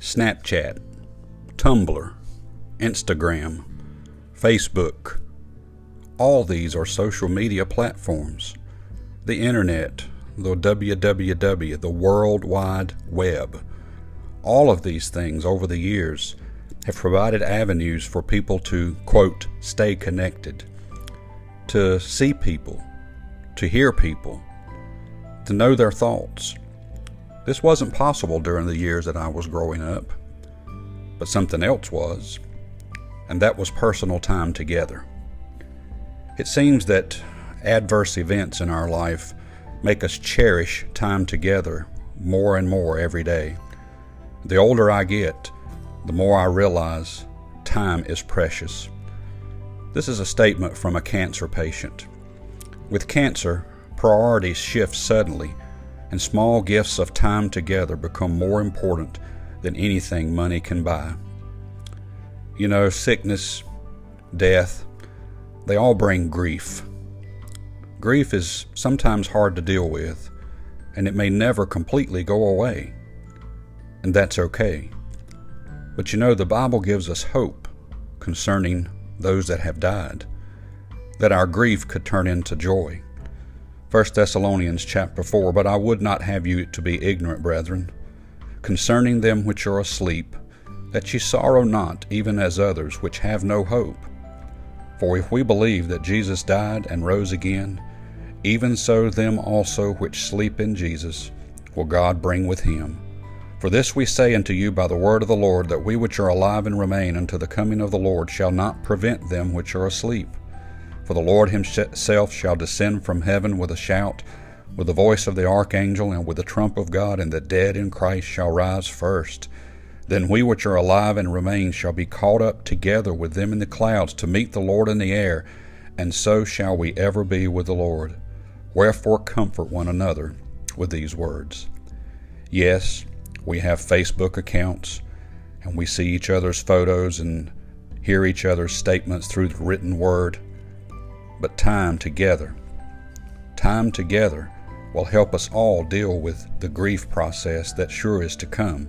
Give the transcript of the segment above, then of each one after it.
Snapchat, Tumblr, Instagram, Facebook. All these are social media platforms. The internet, the www, the World Wide Web. All of these things over the years have provided avenues for people to, quote, stay connected, to see people, to hear people, to know their thoughts. This wasn't possible during the years that I was growing up, but something else was, and that was personal time together. It seems that adverse events in our life make us cherish time together more and more every day. The older I get, the more I realize time is precious. This is a statement from a cancer patient. With cancer, priorities shift suddenly, and small gifts of time together become more important than anything money can buy. You know, sickness, death, they all bring grief. Grief is sometimes hard to deal with, and it may never completely go away. And that's okay. But you know, the Bible gives us hope concerning those that have died, that our grief could turn into joy. 1 Thessalonians chapter 4 But I would not have you to be ignorant, brethren, concerning them which are asleep, that ye sorrow not, even as others which have no hope. For if we believe that Jesus died and rose again, even so them also which sleep in Jesus will God bring with him. For this we say unto you by the word of the Lord, that we which are alive and remain unto the coming of the Lord shall not prevent them which are asleep. For the Lord himself shall descend from heaven with a shout, with the voice of the archangel, and with the trump of God, and the dead in Christ shall rise first. Then we which are alive and remain shall be caught up together with them in the clouds to meet the Lord in the air, and so shall we ever be with the Lord. Wherefore comfort one another with these words. Yes, we have Facebook accounts and we see each other's photos and hear each other's statements through the written word. But time together, time together will help us all deal with the grief process that sure is to come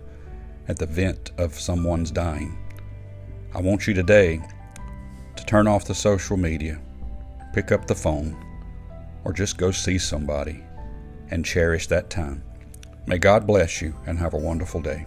at the vent of someone's dying. I want you today to turn off the social media, pick up the phone, or just go see somebody and cherish that time. May God bless you and have a wonderful day.